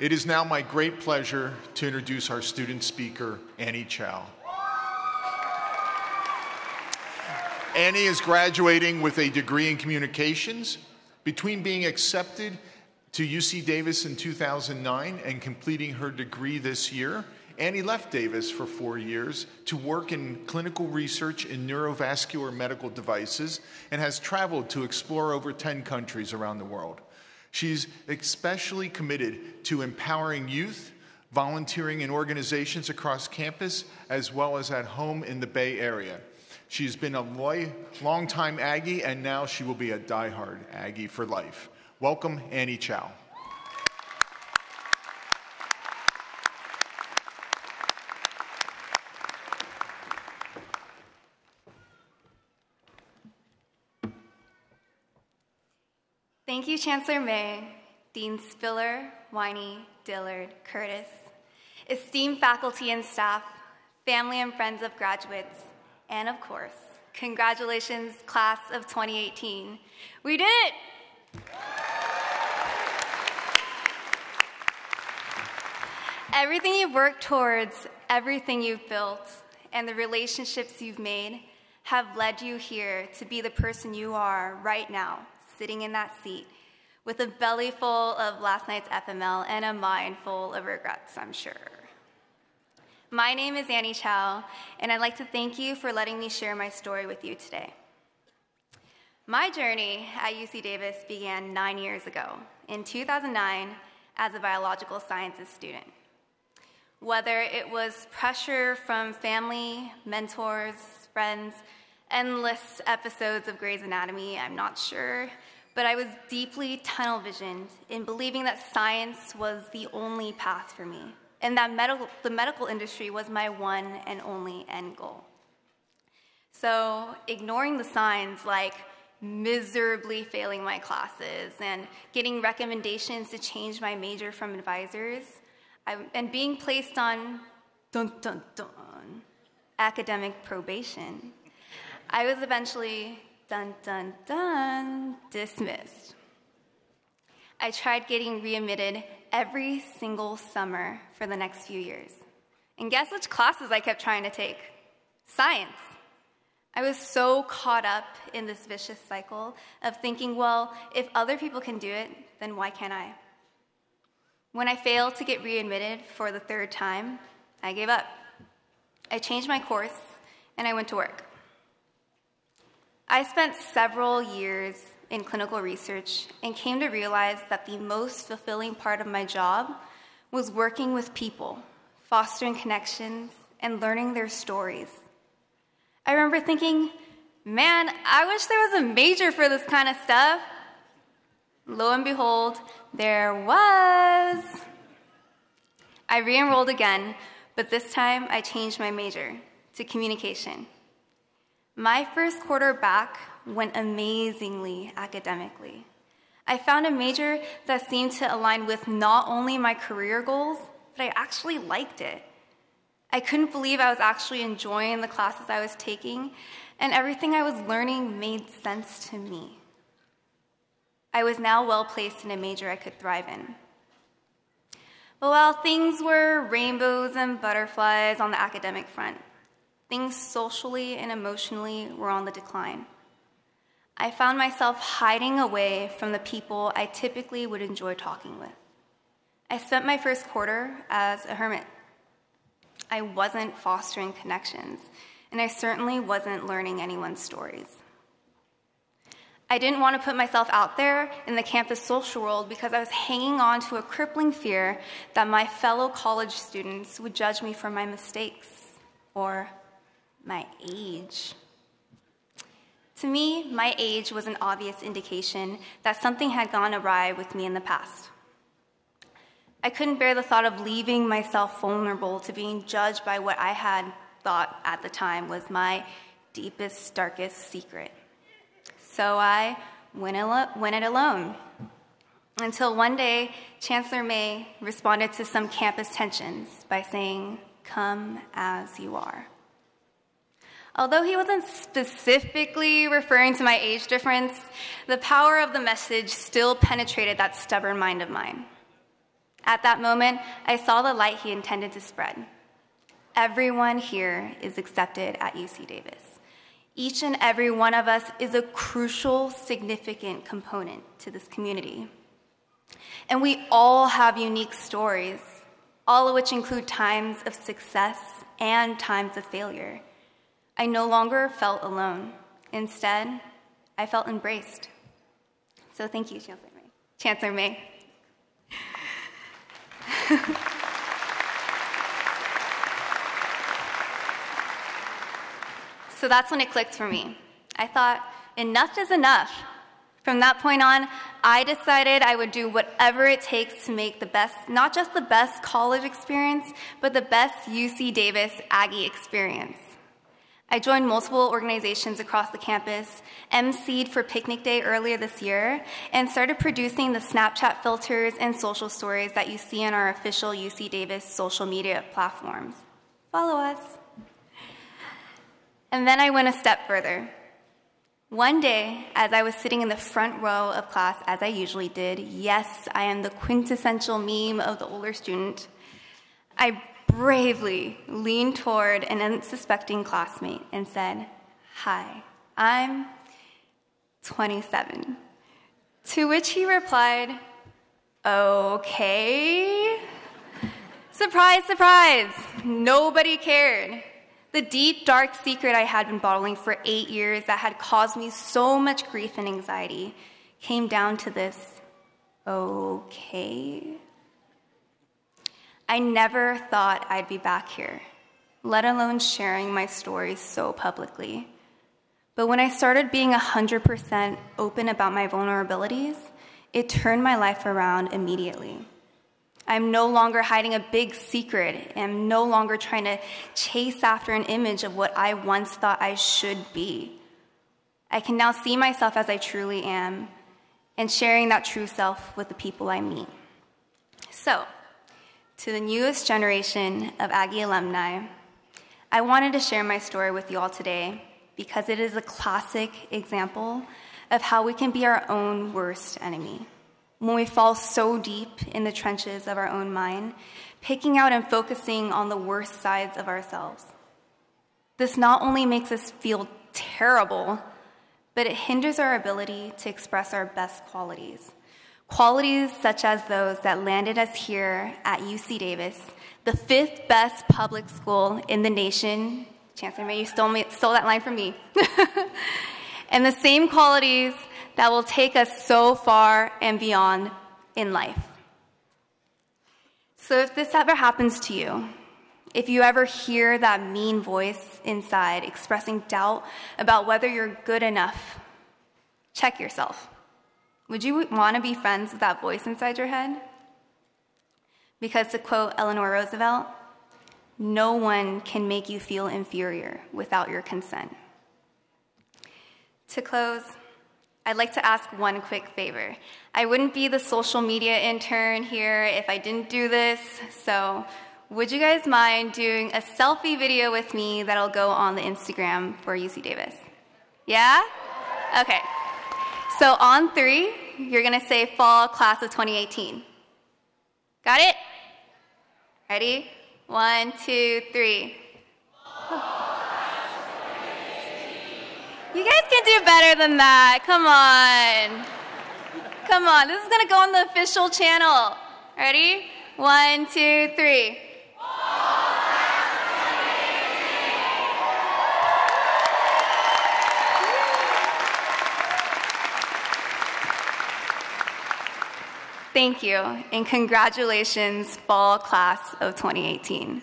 It is now my great pleasure to introduce our student speaker, Annie Chao. Annie is graduating with a degree in communications. Between being accepted to UC Davis in 2009 and completing her degree this year, Annie left Davis for four years to work in clinical research in neurovascular medical devices and has traveled to explore over 10 countries around the world. She's especially committed to empowering youth, volunteering in organizations across campus, as well as at home in the Bay Area. She's been a long-time Aggie, and now she will be a diehard Aggie for life. Welcome, Annie Chao. Thank you, Chancellor May, Dean Spiller, Winey, Dillard, Curtis, esteemed faculty and staff, family and friends of graduates, and of course, congratulations, class of 2018. We did it! Everything you've worked towards, everything you've built, and the relationships you've made have led you here to be the person you are right now sitting in that seat with a belly full of last night's FML and a mind full of regrets, I'm sure. My name is Annie Chao, and I'd like to thank you for letting me share my story with you today. My journey at UC Davis began nine years ago, in 2009, as a biological sciences student. Whether it was pressure from family, mentors, friends, endless episodes of Grey's Anatomy, I'm not sure, but I was deeply tunnel visioned in believing that science was the only path for me and that the medical industry was my one and only end goal. So, ignoring the signs like miserably failing my classes and getting recommendations to change my major from advisors, I, and being placed on dun dun dun academic probation, I was eventually dun dun dun dismissed. I tried getting readmitted every single summer for the next few years. And guess which classes I kept trying to take? Science. I was so caught up in this vicious cycle of thinking, well, if other people can do it, then why can't I? When I failed to get readmitted for the third time, I gave up. I changed my course and I went to work. I spent several years in clinical research and came to realize that the most fulfilling part of my job was working with people, fostering connections, and learning their stories. I remember thinking, man, I wish there was a major for this kind of stuff. Lo and behold, there was. I re enrolled again, but this time I changed my major to communication. My first quarter back went amazingly academically. I found a major that seemed to align with not only my career goals, but I actually liked it. I couldn't believe I was actually enjoying the classes I was taking, and everything I was learning made sense to me. I was now well placed in a major I could thrive in. But while things were rainbows and butterflies on the academic front, things socially and emotionally were on the decline. I found myself hiding away from the people I typically would enjoy talking with. I spent my first quarter as a hermit. I wasn't fostering connections, and I certainly wasn't learning anyone's stories. I didn't want to put myself out there in the campus social world because I was hanging on to a crippling fear that my fellow college students would judge me for my mistakes or my age. To me, my age was an obvious indication that something had gone awry with me in the past. I couldn't bear the thought of leaving myself vulnerable to being judged by what I had thought at the time was my deepest, darkest secret. So I went, al- went it alone. Until one day, Chancellor May responded to some campus tensions by saying, Come as you are. Although he wasn't specifically referring to my age difference, the power of the message still penetrated that stubborn mind of mine. At that moment, I saw the light he intended to spread. Everyone here is accepted at UC Davis. Each and every one of us is a crucial, significant component to this community. And we all have unique stories, all of which include times of success and times of failure. I no longer felt alone. Instead, I felt embraced. So thank you, Chancellor May. Chancellor May. so that's when it clicked for me. I thought, enough is enough. From that point on, I decided I would do whatever it takes to make the best, not just the best college experience, but the best UC Davis Aggie experience. I joined multiple organizations across the campus, emceed for Picnic Day earlier this year, and started producing the Snapchat filters and social stories that you see on our official UC Davis social media platforms. Follow us. And then I went a step further. One day, as I was sitting in the front row of class, as I usually did, yes, I am the quintessential meme of the older student, I bravely leaned toward an unsuspecting classmate and said, Hi, I'm 27. To which he replied, Okay. Surprise, surprise, nobody cared. The deep, dark secret I had been bottling for eight years that had caused me so much grief and anxiety came down to this okay. I never thought I'd be back here, let alone sharing my story so publicly. But when I started being 100% open about my vulnerabilities, it turned my life around immediately. I'm no longer hiding a big secret. I'm no longer trying to chase after an image of what I once thought I should be. I can now see myself as I truly am and sharing that true self with the people I meet. So, to the newest generation of Aggie alumni, I wanted to share my story with you all today because it is a classic example of how we can be our own worst enemy when we fall so deep in the trenches of our own mind, picking out and focusing on the worst sides of ourselves. This not only makes us feel terrible, but it hinders our ability to express our best qualities. Qualities such as those that landed us here at UC Davis, the fifth best public school in the nation. Chancellor May, you stole, me, stole that line from me. and the same qualities that will take us so far and beyond in life. So, if this ever happens to you, if you ever hear that mean voice inside expressing doubt about whether you're good enough, check yourself. Would you want to be friends with that voice inside your head? Because to quote Eleanor Roosevelt, no one can make you feel inferior without your consent. To close, I'd like to ask one quick favor. I wouldn't be the social media intern here if I didn't do this, so would you guys mind doing a selfie video with me that'll go on the Instagram for UC Davis? Yeah? Okay. So on three, you're gonna say fall class of 2018. Got it? Ready? One, two, three. You guys can do better than that. Come on. Come on. This is going to go on the official channel. Ready? One, two, three. Thank you, and congratulations, fall class of 2018.